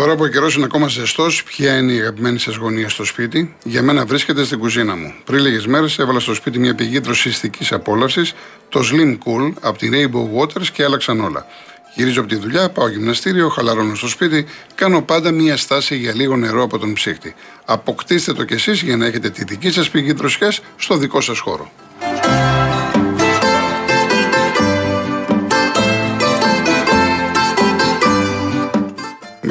Τώρα που ο καιρός είναι ακόμα ζεστός, ποια είναι η αγαπημένη σας γωνία στο σπίτι; Για μένα βρίσκεται στην κουζίνα μου. Πριν λίγες μέρες έβαλα στο σπίτι μια πηγή δροσιστικής απόλαυσης, το Slim Cool από τη Rainbow Waters και άλλαξαν όλα. Γυρίζω από τη δουλειά, πάω γυμναστήριο, χαλαρώνω στο σπίτι, κάνω πάντα μία στάση για λίγο νερό από τον ψύχτη. Αποκτήστε το κι εσείς για να έχετε τη δική σας πηγή δροσιάς στο δικό σας χώρο.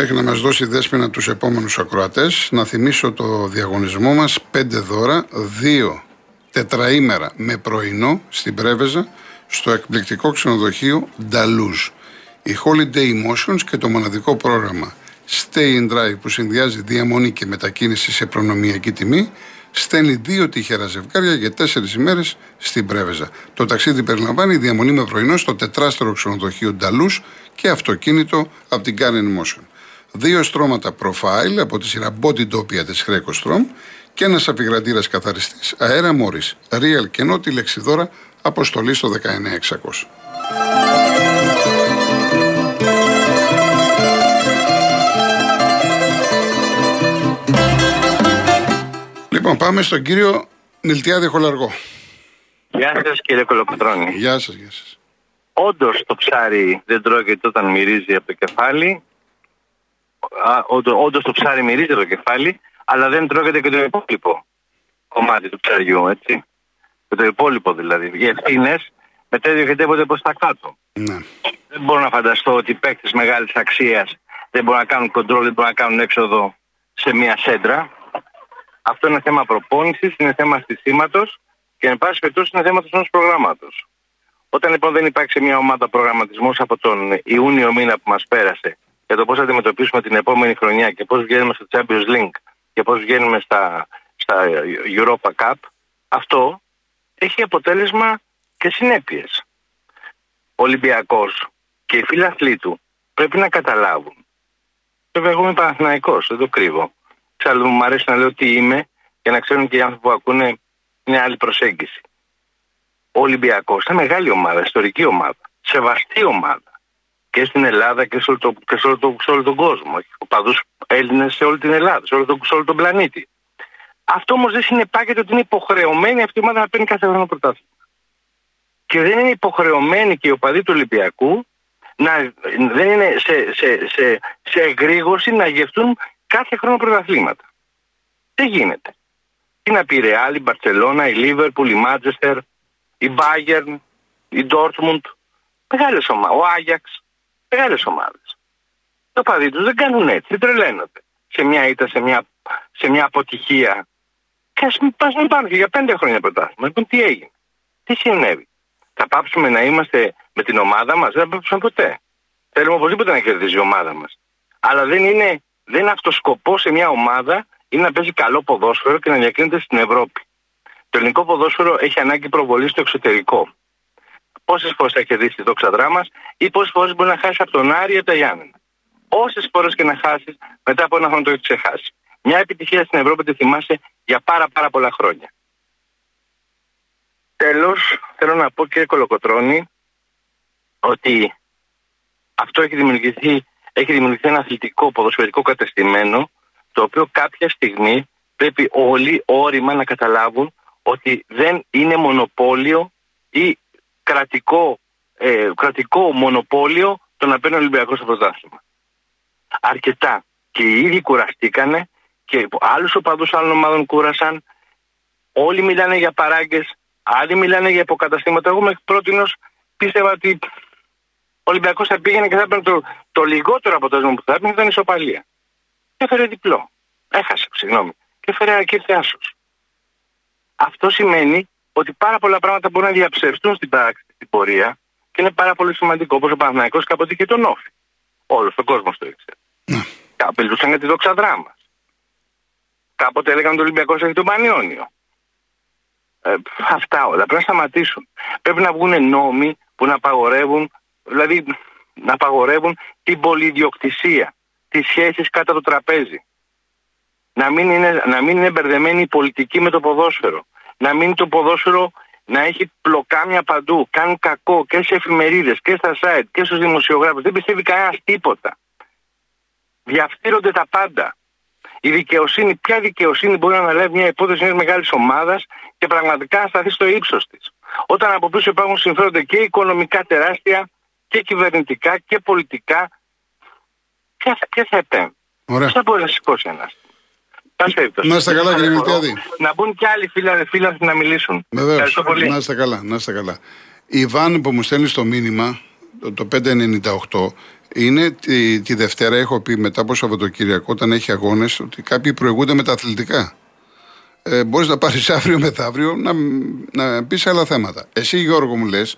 Μέχρι να μας δώσει δέσποινα τους επόμενους ακροατές, να θυμίσω το διαγωνισμό μας, 5 δώρα, 2 τετραήμερα με πρωινό στην Πρέβεζα, στο εκπληκτικό ξενοδοχείο Νταλούζ. Η Holiday Emotions και το μοναδικό πρόγραμμα Stay in Drive που συνδυάζει διαμονή και μετακίνηση σε προνομιακή τιμή στέλνει δύο τυχερά ζευγάρια για τέσσερις ημέρες στην Πρέβεζα. Το ταξίδι περιλαμβάνει διαμονή με πρωινό στο τετράστερο ξενοδοχείο Νταλού και αυτοκίνητο από την Karen Motion. Δύο στρώματα profile από τη σειρά Body Dopia της Greco Strom και ένας αφιγραντήρας καθαριστής αέρα Morris. Real και νότι λεξιδόρα αποστολή στο 19600. Λοιπόν, πάμε στον κύριο Νιλτιάδη Χολαργό. Γεια σας κύριε Κολοκοτρώνη. Γεια σας, γεια σας. Όντως το ψάρι δεν τρώγεται όταν μυρίζει από το κεφάλι. Όντως το ψάρι μυρίζει από το κεφάλι, αλλά δεν τρώγεται και το υπόλοιπο κομμάτι του ψαριού, έτσι. Και το υπόλοιπο δηλαδή. Οι ευθύνες μετέδιωχετεύονται προς τα κάτω. Ναι. Δεν μπορώ να φανταστώ ότι οι παίκτες μεγάλης αξίας δεν μπορούν να κάνουν κοντρόλ, δεν μπορούν να κάνουν έξοδο σε μια σέντρα. Αυτό είναι θέμα προπόνησης, είναι θέμα στισίματο και εν πάση περιπτώσει είναι θέμα του προγράμματος. Όταν λοιπόν δεν υπάρξει μια ομάδα προγραμματισμού από τον Ιούνιο μήνα που μας πέρασε για το πώς θα αντιμετωπίσουμε την επόμενη χρονιά και πώς βγαίνουμε στο Champions League και πώς βγαίνουμε στα, στα Europa Cup, αυτό έχει αποτέλεσμα και συνέπειες. Ο Ολυμπιακός και οι φίλοι του πρέπει να καταλάβουν. Βέβαια, εγώ είμαι Παναθηναϊκός, δεν το κρύβω. Εξάλλου μου αρέσει να λέω τι είμαι και να ξέρουν και οι άνθρωποι που ακούνε μια άλλη προσέγγιση. Ο Ολυμπιακός είναι μεγάλη ομάδα, ιστορική ομάδα, σεβαστή ομάδα. Και στην Ελλάδα και σε όλο, το, και σε όλο, το, σε όλο τον κόσμο. Έχει οπαδού Έλληνες σε όλη την Ελλάδα, σε όλο, το, σε όλο τον πλανήτη. Αυτό όμως δεν συνεπάγεται ότι είναι υποχρεωμένη αυτή η ομάδα να παίρνει κάθε χρόνο πρωτάθλημα. Και δεν είναι υποχρεωμένοι και οι οπαδοί του Ολυμπιακού να, δεν είναι σε, σε, σε, σε εγρήγορση να γευτούν κάθε χρόνο πρωταθλήματα. Δεν γίνεται. Τι να πει η Ρεάλ, η Μπαρσελόνα, η Λίβερπουλ, η Μάτζεστερ, η Μπάγερν, η Ντόρτμουντ. Μεγάλες ομάδες. Ο Άγιαξ. Μεγάλες ομάδες. Το παδί τους δεν κάνουν έτσι. Δεν τρελαίνονται. Σε μια ήττα, σε μια, σε μια αποτυχία. Και ας μην, μην πάρουν και για πέντε χρόνια πρωτάθλημα. Λοιπόν, τι έγινε; Τι συνέβη; Θα πάψουμε να είμαστε με την ομάδα μας; Δεν θα πάψουμε ποτέ. Θέλουμε οπωσδήποτε να κερδίζει η ομάδα μας. Αλλά δεν είναι δεν είναι αυτός σκοπός σε μια ομάδα είναι να παίζει καλό ποδόσφαιρο και να διακρίνεται στην Ευρώπη. Το ελληνικό ποδόσφαιρο έχει ανάγκη προβολής στο εξωτερικό. Πόσες φορές θα κερδίσει τη δόξα δράμα ή πόσες φορές μπορεί να χάσει από τον Άρη ή τα Γιάννη. Όσες φορές και να χάσεις, μετά από ένα χρόνο το έχεις ξεχάσει. Μια επιτυχία στην Ευρώπη τη θυμάσαι για πάρα πάρα πολλά χρόνια. Τέλος, θέλω να πω κύριε Κολοκοτρώνη ότι αυτό έχει δημιουργηθεί έχει δημιουργηθεί ένα αθλητικό ποδοσφαιρικό κατεστημένο το οποίο κάποια στιγμή πρέπει όλοι όρημα να καταλάβουν ότι δεν είναι μονοπόλιο ή κρατικό, ε, κρατικό μονοπόλιο το να παίρνει ο Ολυμπιακό στο πρωτάθλημα. Αρκετά. Και οι ίδιοι κουραστήκανε και άλλους οπαδούς άλλων ομάδων κούρασαν. Όλοι μιλάνε για παράγκες, άλλοι μιλάνε για υποκαταστήματα. Εγώ μέχρι πρώτη πίστευα ότι ο Ολυμπιακός θα πήγαινε και θα έπαιρνε το, το λιγότερο αποτέλεσμα που θα έπαιρνε ήταν ισοπαλία. Και έφερε διπλό. Έχασε, συγγνώμη. Και έφερε και άσος. Αυτό σημαίνει ότι πάρα πολλά πράγματα μπορούν να διαψευστούν στην πράξη, στην πορεία και είναι πάρα πολύ σημαντικό. Όπως ο Παναθηναϊκός κάποτε είχε τον Όφη. Όλος ο κόσμο το ήξερε. Ναι. Κάποτε μιλούσαν για τη δόξα δράμα. Κάποτε έλεγαν ότι ο Ολυμπιακός έχει τον Πανιόνιο. Ε, αυτά όλα πρέπει να σταματήσουν. Πρέπει να βγουν νόμοι που να απαγορεύουν δηλαδή να απαγορεύουν την πολυδιοκτησία, τις σχέσεις κάτω το τραπέζι. Να μην, είναι, να μην είναι μπερδεμένη η πολιτική με το ποδόσφαιρο. Να μην το ποδόσφαιρο να έχει πλοκάμια παντού. Κάνει κακό και σε εφημερίδες και στα site και στους δημοσιογράφους. Δεν πιστεύει κανένας τίποτα. διαφθείρονται τα πάντα. Η δικαιοσύνη, ποια δικαιοσύνη μπορεί να αναλάβει μια υπόθεση μιας μεγάλης ομάδας και πραγματικά να σταθεί στο ύψος της. Όταν από πίσω υπάρχουν συμφέροντα και οικονομικά τεράστια και κυβερνητικά και πολιτικά, ποια, ποια θα επέμβει; Ποια θα μπορεί να σηκώσει ένας; Να είστε καλά, κύριε Μιλτιάδη. Να μπουν και άλλοι φίλοι, φίλοι να μιλήσουν. Βεβαίως. Να είστε καλά, να είστε καλά. Η Ιβάν που μου στέλνει στο μήνυμα, το 598, είναι τη, τη Δευτέρα, έχω πει μετά από Σαββατοκύριακο, όταν έχει αγώνες, ότι κάποιοι προηγούνται με τα αθλητικά. Ε, Μπορείς να πάρεις αύριο μεθαύριο να, να πεις άλλα θέματα. Εσύ, Γιώργο, μου λες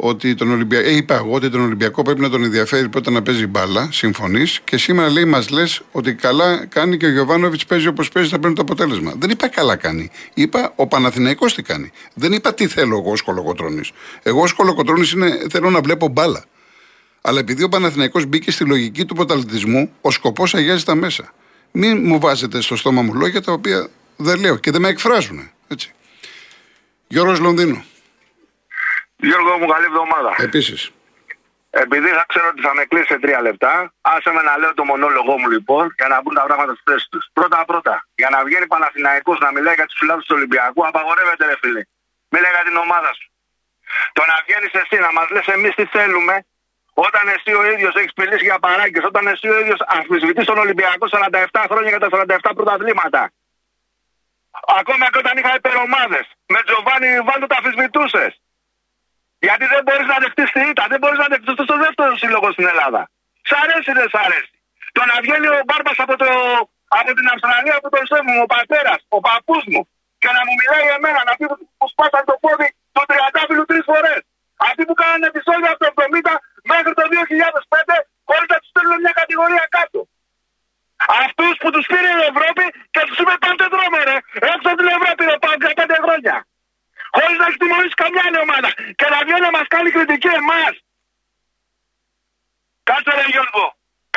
ότι τον Ολυμπιακό. Ε, είπα εγώ ότι τον Ολυμπιακό πρέπει να τον ενδιαφέρει πρώτα να παίζει μπάλα. Συμφωνείς. Και σήμερα λέει, μας λες ότι καλά κάνει και ο Γιωβάνοβιτς παίζει όπως παίζει, θα παίρνει το αποτέλεσμα. Δεν είπα καλά κάνει. Είπα ο Παναθηναϊκός τι κάνει. Δεν είπα τι θέλω εγώ ω κολοκοτρόνη. Εγώ ω κολοκοτρόνη θέλω να βλέπω μπάλα. Αλλά επειδή ο Παναθηναϊκός μπήκε στη λογική του πρωταθλητισμού, ο σκοπός αγιάζει τα μέσα. Μην μου βάζετε στο στόμα μου λόγια τα οποία δεν λέω και δεν με εκφράζουν. Έτσι. Γιώργος Λονδίνο. Γιώργο μου, καλή εβδομάδα. Επίσης. Επειδή θα ξέρω ότι θα με κλείσει σε τρία λεπτά, άσε με να λέω το μονόλογό μου λοιπόν για να μπουν τα πράγματα στη θέση τους. Πρώτα-πρώτα, για να βγαίνει Παναθηναϊκός να μιλάει για τους φιλάδου του Ολυμπιακού, απαγορεύεται ρε φίλε. Μιλάει για την ομάδα σου. Το να βγαίνεις εσύ να μας λες εμείς τι θέλουμε, όταν εσύ ο ίδιος έχεις μιλήσει για παράγκες, όταν εσύ ο ίδιος αμφισβητείς τον Ολυμπιακό 47 χρόνια για τα 47 πρωταθλήματα. Ακόμα και όταν είχα υπερομάδες. Με Τζοβάνι Βάλτο τα αμφισβητούσες. Γιατί δεν μπορείς να δεχτεί τη ήττα, δεν μπορείς να δεχτεί το δεύτερο σύλλογο στην Ελλάδα. Σ' αρέσει ή δεν σ' αρέσει; Το να βγαίνει ο Μπάρμπας από, το, από την Αυστραλία που τον σέβομαι, ο πατέρας, ο παππούς μου, και να μου μιλάει εμένα, να πει που σπάσαν το πόδι του τριαντάφυλλου τρεις φορές. Αυτοί που κάνανε επεισόδια από το 70 μέχρι το 2005 χωρίς να τους στείλουν μια κατηγορία κάτω. Αυτούς που τους πήρε η Ευρώπη και τους είπε πάντε δρόμερε, έξω από την Ευρώπη, ο Πάγκ για πέντε χρόνια. Χωρίς να έχει τιμωρήσει καμιά άλλη ομάδα. Και να βγαίνει να μας κάνει κριτική εμάς. Κάτσε ρε Γιώργο.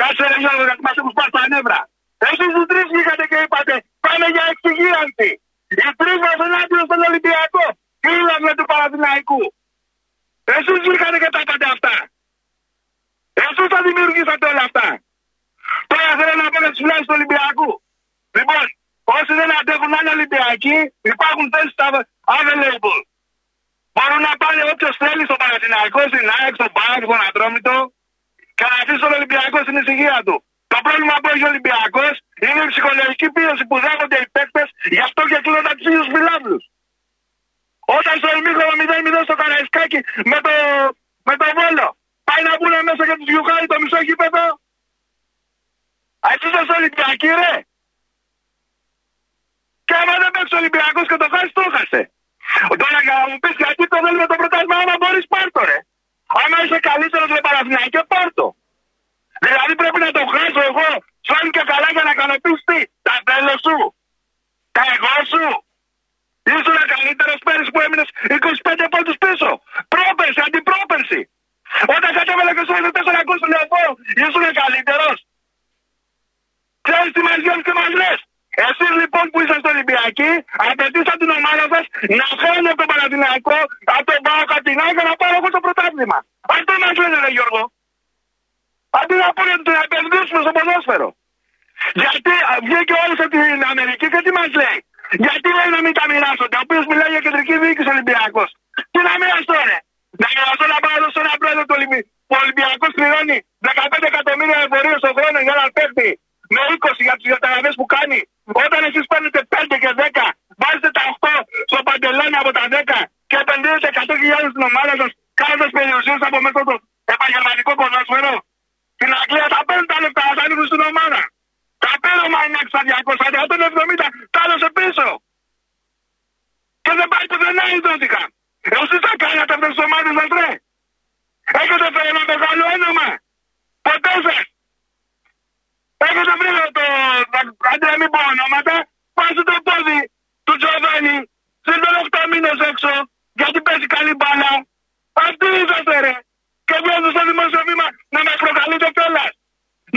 Κάτσε ρε Γιώργο γιατί μας έχουν σπάσει τα νεύρα. Εσείς οι τρεις βγήκατε και είπατε πάμε για εξυγίανση. Οι τρεις μας ενάντια στον Ολυμπιακό. Φίλαμε του Παναθηναϊκού. Εσείς βγήκατε και τα είπατε αυτά. Εσείς τα δημιουργήσατε όλα αυτά. Τώρα θέλω να πω να του του Ολυμπιακού. Λοιπόν, όσοι δεν αντέχουν να είναι Ολυμπιακοί, υπάρχουν θέσεις available. Μπορούν να πάνε όποιος θέλει στο Παναθηναϊκό, στην ΑΕΚ, στον Πάο, στον Ατρόμητο και να αφήσει τον Ολυμπιακό στην ησυχία του. Το πρόβλημα που έχει ο Ολυμπιακός είναι η ψυχολογική πίεση που δέχονται οι παίκτες, γι' αυτό και κλείνονται του ίδιου φιλάδου. Όταν στο ημίχρονο 0-0 στο Καραϊσκάκι με το, με το βόλο πάει να μπουν μέσα και τους γιουχάρι το μισό γήπεδο. Εσύ είσαι Ολυμπιακή, ρε. Και άμα δεν παίξει ο Ολυμπιακός και το χάσει, το χάσε. Τώρα για να μου πεις γιατί το θέλουμε το πρωτάθλημα, άμα μπορείς πάρτο, ρε. Άμα είσαι καλύτερος με Παναθηναϊκό, πάρτο. Δηλαδή πρέπει να το χάσω εγώ, σαν και καλά για να ικανοποιήσει τι, τα τέλος σου, τα εγώ σου. Ήσουν καλύτερος πέρυσι που έμεινες 25 πόντους πίσω. Πρόπερση, αντιπρόπερση. Όταν κατέβαλε και σου 4 κόσου λεωφόρο, ήσουν καλύτερος. Ξέρεις τι μας βγαίνει και μας λες. Εσείς λοιπόν που είσαστε Ολυμπιακοί, απαιτήσατε την ομάδα σας να χάνει από τον Παναδημαϊκό, από τον Παοκατινά για να πάρω εγώ το πρωτάθλημα. Αυτό μας λένε, ρε Γιώργο. Αντί να πούνε ότι να επενδύσουμε στο ποδόσφαιρο. Γιατί βγήκε όλο από την Αμερική και τι μας λέει; Γιατί λέει να μην τα μοιράσονται. Ο οποίος μιλάει για κεντρική διοίκηση Ολυμπιακός. Τι να μοιραστώ, ρε; Να μοιραστώ να πάρω σε ένα πρόεδρο του Ολυμπιακού. Ο Ολυμπιακός πληρώνει 15 εκατομμύρια εφορίε στον χρόνο για να παίχτη με 20 για τους διαταγραφέ που κάνει. Όταν εσείς παίρνετε 5 και 10, βάζετε τα 8 στο παντελόνι από τα 10 και επενδύετε 100.000 στην ομάδα σας, κάνοντας περιουσίες από μέσα στο επαγγελματικό ποδόσφαιρο. Στην Αγγλία θα παίρνουν τα λεφτά, θα ανήκουν στην ομάδα. Τα παίρνω Μαϊνάκ στα 200, 170, τα έδωσε πίσω. Και δεν πάει πουθενά η δόθηκα. Εσεί θα κάνατε αυτές τις ομάδες σα, ρε. Έχετε φέρει ένα μεγάλο όνομα. Ποτέ σα. Έχετε βρει το. Αντί να μην πω ονόματα, πάστε το πόδι του Τζοβάνι. Σύρβερ 8 μήνες έξω, γιατί παίζει καλή μπάλα. Αυτοί είσαστε, ρε. Και βγαίνετε στο δημοσιοβήμα να μας προκαλείτε κιόλας.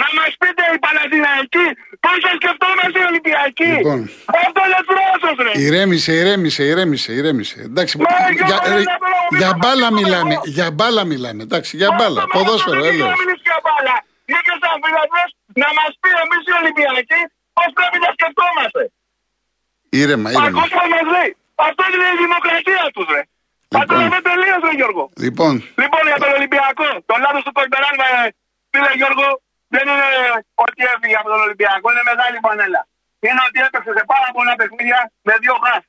Να μας πείτε οι Παναθηναϊκοί πώ θα σκεφτόμαστε οι Ολυμπιακοί. Λοιπόν, Αυτό είναι τρόσο, ρε. Ηρέμησε, ηρέμησε, ηρέμησε, ηρέμησε. Εντάξει, Μα, για, για, ε, για, για μπάλα για, μιλάμε. για, Για μπάλα μιλάμε. Εντάξει, για μπάλα. Ποδόσφαιρο, Δεν έλεος. μιλήσεις για μπάλα. Νίκε σαν φιλαδρό να μας πει εμείς οι Ολυμπιακοί πώς πρέπει να σκεφτόμαστε. Ήρεμα, ήρεμα. Ακόμα μαζί. Αυτό είναι η δημοκρατία τους, ρε. Λοιπόν. Αυτό δεν τελείωσε, Γιώργο. Λοιπόν, Λοιπόν, για τον Ολυμπιακό, το λάθο του Κορμπεράν, με φίλε Γιώργο, δεν είναι ότι έφυγε από τον Ολυμπιακό, είναι μεγάλη πανέλα. Είναι ότι έπαιξε σε πάρα πολλά παιχνίδια με δύο χαφ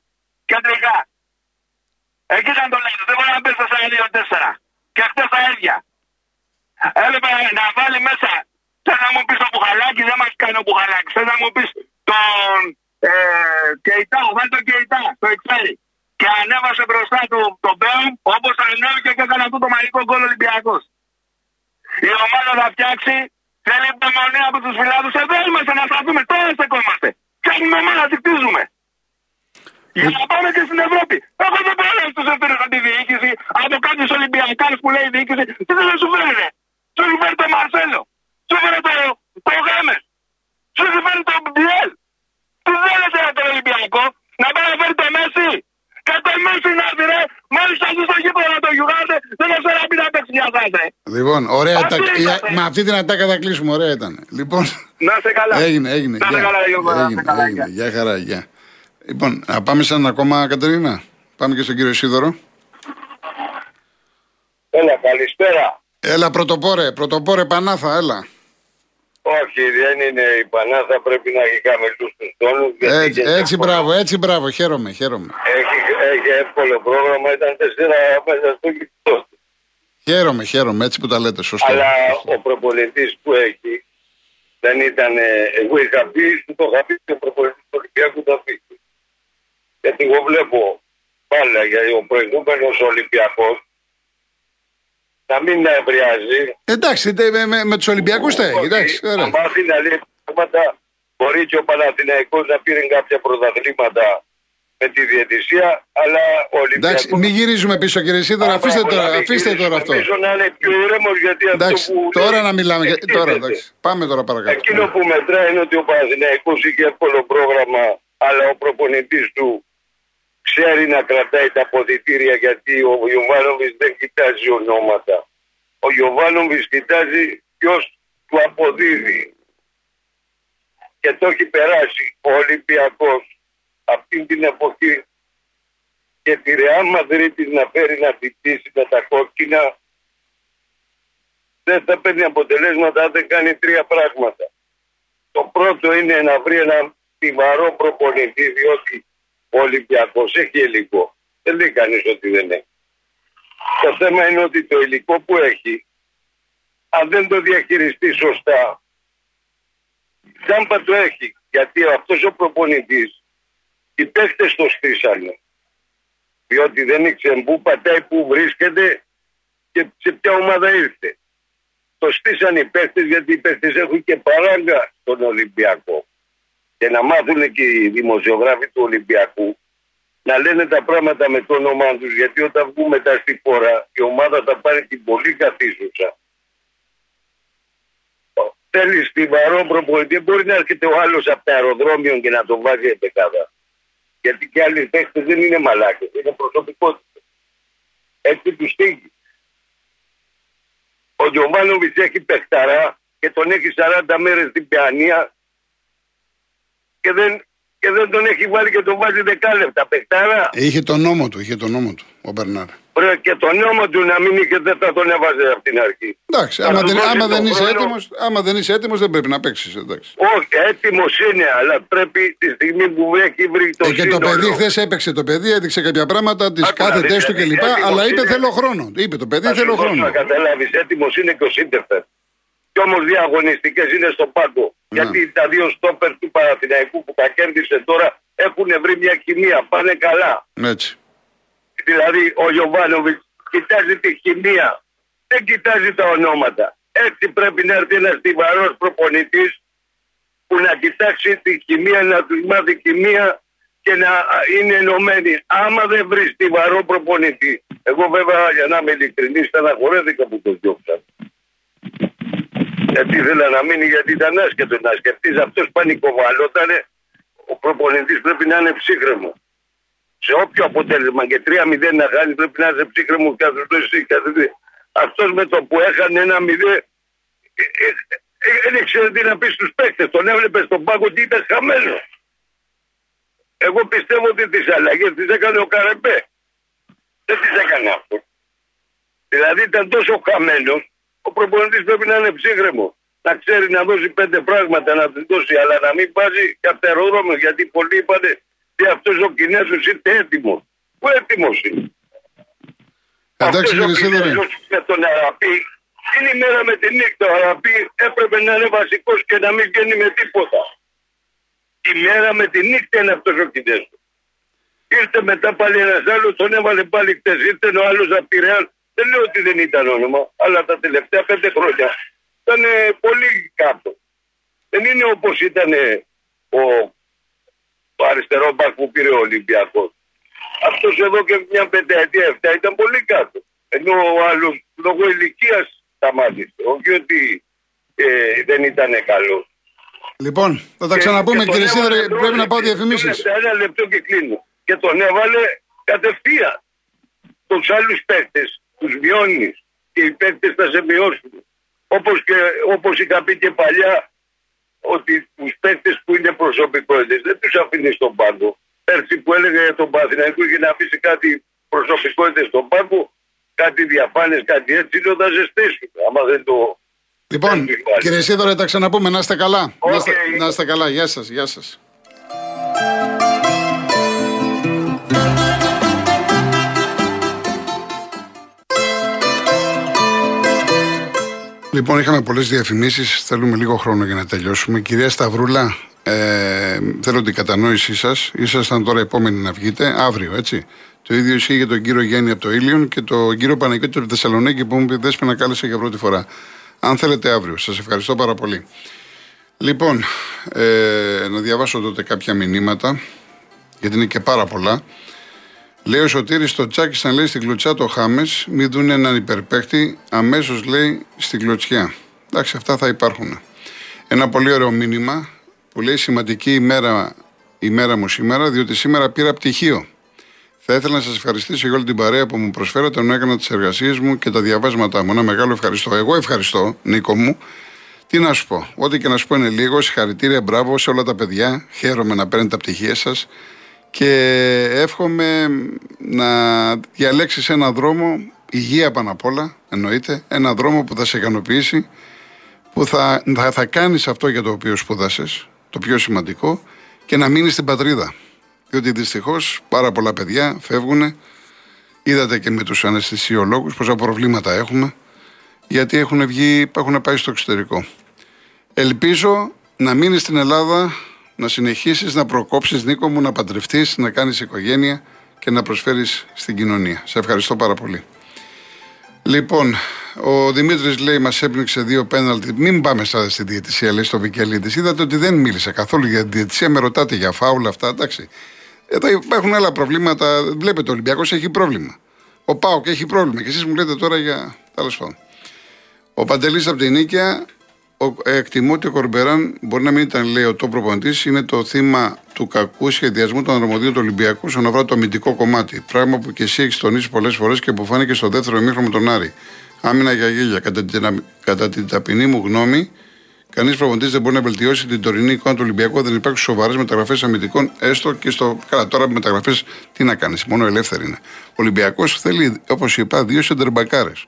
κεντρικά. Εκεί ήταν το λάθο. Δεν μπορεί να παίξει στα 2-4. Και χτες τα ίδια. Έλεπε να βάλει μέσα. Θε να μου πεις το μπουχαλάκι, δεν μας κάνει ο μπουχαλάκι. Θε να μου πεις τον ε, Κεϊτά, βάλει τον Κεϊτά, το εξάρι. Και ανέβασε μπροστά του τον Μπέον, όπως ανέβηκε και έκανε αυτό το μαγικό γκολ Ολυμπιακός. Η ομάδα θα φτιάξει, θέλει υπομονή από τους φιλάδου. Εδώ είμαστε να σταθούμε, τώρα στεκόμαστε. Φτιάχνουμε ομάδα, τη χτίζουμε. Για να πάμε και στην Ευρώπη. Εγώ δεν μπορώ να του έφερε από τη διοίκηση, από κάποιου Ολυμπιακού που λέει η διοίκηση. Τι δεν σου φέρνει. Σου φέρει το Μαρσέλο. Σου φέρει το, το Γάμε. Σου φέρει το Μπιέλ. Τι θέλετε από τον Ολυμπιακό. Να πάει να φέρει το Μέση. Και το Μέση να έρθει ρε. Μόλις θα δει στο γήπεδο να το γιουγάτε. Δεν θα να πει να παίξει μια φάση. λοιπόν, ωραία. Αυτή τα- ήταν, η- ε. Με αυτή την ατάκα θα κλείσουμε, ωραία ήταν. Λοιπόν, Να σε καλά. έγινε, έγινε. Να σε γεια. καλά, Γιώργο, να σε έγινε, καλά, έγινε. γεια. Γεια χαρά, γεια. Λοιπόν, να πάμε σε ένα ακόμα, Κατερίνα; Πάμε και στον κύριο Σίδωρο. Έλα, καλησπέρα. Έλα, πρωτοπόρε, πρωτοπόρε Πανάθα, έλα. Όχι, δεν είναι η Πανάθα, πρέπει να έχει καμελούς στους τόνους. γιατί Έτσι, έχει έτσι εύκολο- μπράβο, έτσι μπράβο, χαίρομαι, χαίρομαι. Έχει, έχει εύκολο πρόγραμμα, ήταν τέσσερα μέσα στο κοιτό. Χαίρομαι, χαίρομαι, έτσι που τα λέτε, σωστό. Αλλά σωστό. ο προπολιτής που έχει δεν ήταν. ε, Εγώ είχα πει, του το είχα πει και ο προπολιτής του Ολυμπιακού το πει. Γιατί εγώ βλέπω πάλι γιατί ο προηγούμενος Ολυμπιακός να μην εμπριάζει. Εντάξει, τε- με, με, με τους Ολυμπιακούς τα έχει, εντάξει, να ωραία. μάθει να λέει πράγματα. Μπορεί και ο Παναθηναϊκός να πήρε κάποια πρωταθλήματα με τη διαιτησία, αλλά ο Ολυμπιακός... Εντάξει, μην γυρίζουμε πίσω, κύριε Σίδωρο, αφήστε Άμα τώρα, να μην αφήστε τώρα αυτό. γυρίσουμε πίσω, να είναι πιο ήρεμος, γιατί Εντάξει, αυτό που τώρα λέει να μιλάμε. για- εκτίθεται. Τώρα, εντάξει. Πάμε τώρα παρακάτω. Εκείνο που μετράει είναι ότι ο Παναθηναϊκός είχε εύκολο πρόγραμμα, αλλά ο προπονητής του ξέρει να κρατάει τα αποδητήρια γιατί ο Ιωβάνοβης δεν κοιτάζει ονόματα. Ο Ιωβάνοβης κοιτάζει ποιος του αποδίδει. Και το έχει περάσει ο Ολυμπιακός αυτή την εποχή και τη Ρεάλ Μαδρίτης να φέρει να τυπήσει με τα κόκκινα δεν θα παίρνει αποτελέσματα αν δεν κάνει τρία πράγματα. Το πρώτο είναι να βρει ένα στιβαρό προπονητή, διότι ο Ολυμπιακός έχει υλικό. Δεν λέει κανείς ότι δεν έχει. Το θέμα είναι ότι το υλικό που έχει, αν δεν το διαχειριστεί σωστά, τζάμπα το έχει. Γιατί αυτός ο προπονητής, οι παίχτες το στήσανε. Διότι δεν ήξερε πού πατάει, πού βρίσκεται και σε ποια ομάδα ήρθε. Το στήσαν οι παίχτες γιατί οι παίχτες έχουν και παράγκα στον Ολυμπιακό. Και να μάθουν και οι δημοσιογράφοι του Ολυμπιακού να λένε τα πράγματα με το όνομά τους γιατί όταν βγουν μετά στη χώρα η ομάδα θα πάρει την πολύ καθίσουσα. Θέλει στιβαρό προπονητή. Δεν μπορεί να έρχεται ο άλλος από το αεροδρόμιο και να το βάζει επεκάδα. Γιατί και άλλοι παίχτες δεν είναι μαλάκες, είναι προσωπικότητα. Έτσι τους στήγει. Ο Γιωβάνοβιτς έχει παιχταρά και τον έχει 40 μέρες στην πιανία και δεν, και δεν τον έχει βάλει και τον βάζει δεκάλεπτα. Παιχταρά. Είχε τον νόμο του, είχε τον νόμο του, ο Μπερνάρ. Πρέπει και τον νόμο του να μην είχε δεν θα τον έβαζε από την αρχή. Εντάξει, Θα άμα του δεν, δώσει άμα τον δεν είσαι χρόνο. έτοιμος, άμα δεν είσαι έτοιμος δεν πρέπει να παίξεις, εντάξει. Όχι, έτοιμος είναι, αλλά πρέπει τη στιγμή που έχει βρει το Ε, και το σύνολο. παιδί χθες έπαιξε το παιδί, έδειξε κάποια πράγματα, τις Άκου να κάθετέ δεις, του δηλαδή, κλπ. έτοιμος Αλλά είπε είναι. θέλω χρόνο. Είπε το παιδί Θα σου θέλω δώσω χρόνο. Να καταλάβεις, έτοιμος είναι και ο Σίντερφερ. Κι όμως δύο αγωνιστικές είναι στο πάγκο. Ναι. Γιατί τα δύο στόπερ του Παναθηναϊκού που τα κέρδισε τώρα έχουν βρει μια χημεία, πάνε καλά. Έτσι. Δηλαδή ο Γιωβάνοβιτς κοιτάζει τη χημεία, δεν κοιτάζει τα ονόματα. Έτσι πρέπει να έρθει ένας στιβαρός προπονητής που να κοιτάξει τη χημεία, να τους μάθει χημεία και να α, είναι ενωμένοι. Άμα δεν βρει στιβαρό προπονητή, εγώ βέβαια για να είμαι ειλικρινής, στεναχωρέθηκα που το διώξα. Γιατί ήθελα να μείνει, γιατί ήταν άσχετο να σκεφτείς αυτός πανικοβαλότανε. Ο προπονητής πρέπει να είναι ψύχρεμος σε όποιο αποτέλεσμα και 3-0 να χάνεις πρέπει να είσαι ψύχρεμος κάθε εσύ κάθε Αυτός με το που έχανε ένα 0 ε, ε, Ε, Δεν ήξερε τι να πει στους παίκτες. Τον έβλεπε στον πάγκο και ήταν χαμένος. Εγώ πιστεύω ότι τις αλλαγές τις έκανε ο Καρεμπέ. Δεν τις έκανε αυτό. Δηλαδή ήταν τόσο χαμένος, ο προπονητής πρέπει να είναι ψύχρεμος. Να ξέρει να δώσει πέντε πράγματα να του δώσει, αλλά να μην βάζει καπτερόδρομο. Γιατί πολλοί είπαν ότι αυτός ο Κινέζος ήρθε έτοιμος. Πού έτοιμος είναι. Εντάξει Αυτός ο κύριε Σίδωρε. Κινέζος με τον Αραπή είναι η μέρα με τη νύχτα. Ο Αραπή έπρεπε να είναι βασικός και να μην βγαίνει με τίποτα. Η μέρα με τη νύχτα είναι αυτός ο Κινέζος. Ήρθε μετά πάλι ένας άλλος, τον έβαλε πάλι χτες. Ήρθε ο άλλος από τη Ρεάλ. Δεν λέω ότι δεν ήταν όνομα, αλλά τα τελευταία πέντε χρόνια ήταν ε, πολύ κάτω. Δεν είναι όπως ήταν ε, ο, ο αριστερό μπακ που πήρε ο Ολυμπιακός. Αυτός εδώ και μια πενταετία, εφτά ήταν πολύ κάτω. Ενώ ο άλλος λόγω ηλικίας σταμάτησε. Όχι ότι ε, δεν ήταν καλός. Λοιπόν, θα τα Και- ξαναπούμε και τον κύριε έβαλε Σίδωρε. τώρα Πρέπει να πάω και- διαφημίσεις. λεπτά, Ένα λεπτό και κλείνω. Και τον έβαλε κατευθείαν. Τους άλλους παίκτες τους μειώνεις και οι παίκτες θα σε μειώσουν. Όπως όπως είχα πει και παλιά, ότι τους παίκτες που είναι προσωπικότητε δεν τους αφήνεις στον πάγκο. Πέρσι που έλεγε για τον Παθηναϊκό είχε να αφήσει κάτι προσωπικότητες στον πάγκο, κάτι διαφάνειες, κάτι έτσι, λέω θα ζεστήσουν. Άμα δεν το. Λοιπόν, Δεν υπάρχει. κύριε Ισίδωρε, τα ξαναπούμε. Να είστε καλά. Να, Οκ. είστε, να είστε καλά. Γεια σας. Γεια σας. Λοιπόν, είχαμε πολλές διαφημίσεις. Θέλουμε λίγο χρόνο για να τελειώσουμε. Κυρία Σταυρούλα, ε, θέλω την κατανόησή σας. Ήσασταν τώρα επόμενοι να βγείτε, αύριο, έτσι. Το ίδιο ισχύει για τον κύριο Γιάννη από το Ήλιον και τον κύριο Παναγιώτη από τη Θεσσαλονίκη που μου πει Δέσποινα κάλεσε για πρώτη φορά. Αν θέλετε αύριο. Σας ευχαριστώ πάρα πολύ. Λοιπόν, ε, να διαβάσω τότε κάποια μηνύματα, γιατί είναι και πάρα πολλά. Λέει ο Σωτήρης στο τσάκι να λέει στην κλωτσιά το Χάμες, μην δουν έναν υπερπαίχτη, αμέσως λέει στην κλωτσιά. Εντάξει, αυτά θα υπάρχουν. Ένα πολύ ωραίο μήνυμα που λέει σημαντική ημέρα, ημέρα μου σήμερα, διότι σήμερα πήρα πτυχίο. Θα ήθελα να σας ευχαριστήσω για όλη την παρέα που μου προσφέρατε ενώ έκανα τις εργασίες μου και τα διαβάσματά μου. Ένα μεγάλο ευχαριστώ. Εγώ ευχαριστώ, Νίκο μου. Τι να σου πω, ό,τι και να σου πω είναι λίγο. Συγχαρητήρια, μπράβο σε όλα τα παιδιά. Χαίρομαι να παίρνετε τα πτυχία σας και εύχομαι να διαλέξεις ένα δρόμο, υγεία πάνω απ' όλα, εννοείται, ένα δρόμο που θα σε ικανοποιήσει, που θα, θα, θα κάνεις αυτό για το οποίο σπούδασες, το πιο σημαντικό, και να μείνεις στην πατρίδα. Διότι δυστυχώς πάρα πολλά παιδιά φεύγουν. Είδατε και με τους αναισθησιολόγους πόσα προβλήματα έχουμε, γιατί έχουν, βγει, έχουν πάει στο εξωτερικό. Ελπίζω να μείνεις στην Ελλάδα, να συνεχίσεις να προκόψεις Νίκο μου, να παντρευτείς, να κάνεις οικογένεια και να προσφέρεις στην κοινωνία. Σε ευχαριστώ πάρα πολύ. Λοιπόν, ο Δημήτρης λέει: Μας έπνιξε δύο πέναλτι. Μην πάμε στα στη διαιτησία, λέει στο Βικελίδης. Είδατε ότι δεν μίλησε καθόλου για τη διαιτησία. Με ρωτάτε για φάουλα αυτά, εντάξει. Εδώ υπάρχουν άλλα προβλήματα. Βλέπετε, ο Ολυμπιακός έχει πρόβλημα. Ο Πάοκ έχει πρόβλημα. Και εσείς μου λέτε τώρα για. Τέλος πάντων. Ο Παντελής από την Νίκαια ο, εκτιμώ ότι ο Κορμπεράν μπορεί να μην ήταν, λέει, ο τόπο προπονητής, είναι το θύμα του κακού σχεδιασμού των αρμοδίων του Ολυμπιακού όσον αφορά το αμυντικό κομμάτι. Πράγμα που και εσύ έχεις τονίσει πολλές φορές και που φάνηκε στο δεύτερο ημίχρονο με τον Άρη. Άμυνα για γέλια. Κατά την, κατά την ταπεινή μου γνώμη, κανείς προπονητής δεν μπορεί να βελτιώσει την τωρινή εικόνα του Ολυμπιακού. Δεν υπάρχουν σοβαρές μεταγραφές αμυντικών, έστω και στο. Καλά, τώρα μεταγραφές τι να κάνεις, μόνο ελεύθερη είναι. Ο Ολυμπιακός θέλει, όπως είπα, δύο σεντερμπακάρες.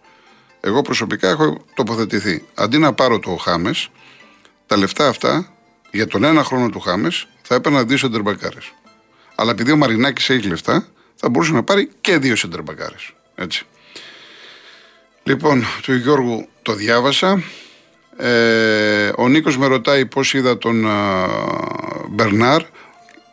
Εγώ προσωπικά έχω τοποθετηθεί. Αντί να πάρω το Χάμες, τα λεφτά αυτά για τον ένα χρόνο του Χάμες θα έπαιρνα δύο σεντερμπακάρες. Αλλά επειδή ο Μαρινάκης έχει λεφτά, θα μπορούσε να πάρει και δύο σεντερμπακάρες. Έτσι. Λοιπόν, του Γιώργου το διάβασα. Ε, ο Νίκος με ρωτάει πώς είδα τον α, Μπερνάρ.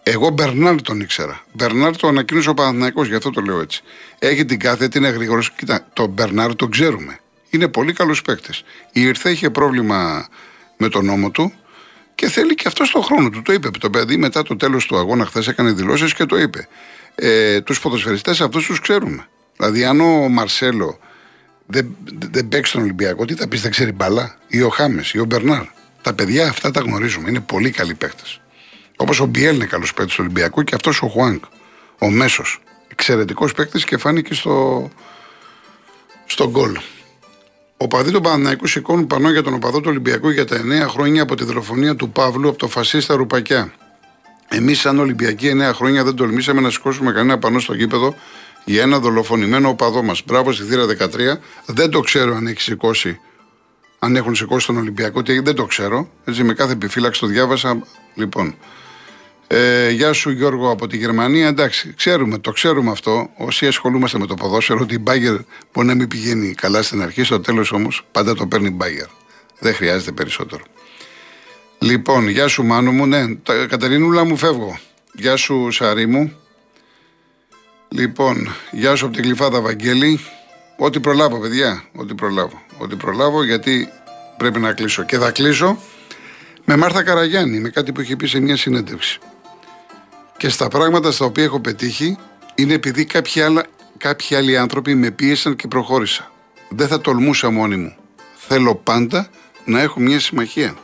Εγώ Μπερνάρ τον ήξερα. Μπερνάρ το ανακοίνωσε ο Παναθηναϊκός, γι' αυτό το λέω έτσι. Έχει την κάθετη, είναι γρήγορος. Κοίτα, τον Μπερνάρ τον ξέρουμε. Είναι πολύ καλός παίκτης. Ήρθε, είχε πρόβλημα με τον νόμο του και θέλει και αυτό τον χρόνο του. Το είπε το παιδί μετά το τέλος του αγώνα, χθες έκανε δηλώσεις και το είπε. Ε, τους ποδοσφαιριστές αυτούς τους ξέρουμε. Δηλαδή, αν ο Μαρσέλο δεν, δεν παίξει τον Ολυμπιακό, τι θα πεις, δεν ξέρει μπαλά, ή ο Χάμες ή ο Μπερνάρ. Τα παιδιά αυτά τα γνωρίζουμε. Είναι πολύ καλοί παίκτες. Όπως ο Μπιέλ είναι καλός παίκτης του Ολυμπιακού και αυτός ο Χουάνκ, ο Μέσος. Εξαιρετικός παίκτης και φάνηκε στο, στο γκολ. Ο παδί του Παναναϊκού σηκώνουν πανό για τον οπαδό του Ολυμπιακού για τα 9 χρόνια από τη δολοφονία του Παύλου από το φασίστα Ρουπακιά. Εμείς, σαν Ολυμπιακοί, 9 χρόνια δεν τολμήσαμε να σηκώσουμε κανένα πανό στο γήπεδο για ένα δολοφονημένο οπαδό μας. Μπράβο στη θύρα 13. Δεν το ξέρω αν έχει σηκώσει, αν έχουν σηκώσει τον Ολυμπιακό, δεν το ξέρω. Έτσι, με κάθε επιφύλαξη το διάβασα. Λοιπόν, ε, γεια σου Γιώργο από τη Γερμανία. Εντάξει, ξέρουμε, το ξέρουμε αυτό. Όσοι ασχολούμαστε με το ποδόσφαιρο, ότι η Μπάγκερ μπορεί να μην πηγαίνει καλά στην αρχή, στο τέλος όμως πάντα το παίρνει η Μπάγκερ. Δεν χρειάζεται περισσότερο. Λοιπόν, γεια σου Μάνου μου, ναι, Κατερινούλα μου φεύγω. Γεια σου Σαρή μου. Λοιπόν, γεια σου από την Κλειφάδα Βαγγέλη. Ό,τι προλάβω, παιδιά. Ό,τι προλάβω. Ό,τι προλάβω, γιατί πρέπει να κλείσω. Και θα κλείσω με Μάρθα Καραγιάννη, με κάτι που έχει πει σε μια συνέντευξη. Και στα πράγματα στα οποία έχω πετύχει είναι επειδή κάποιοι, άλλα, κάποιοι άλλοι άνθρωποι με πίεσαν και προχώρησα. Δεν θα τολμούσα μόνη μου. Θέλω πάντα να έχω μια συμμαχία.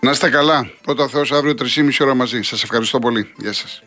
Να είστε καλά. Πρώτα Θεός αύριο 3,5 ώρα μαζί. Σας ευχαριστώ πολύ. Γεια σας.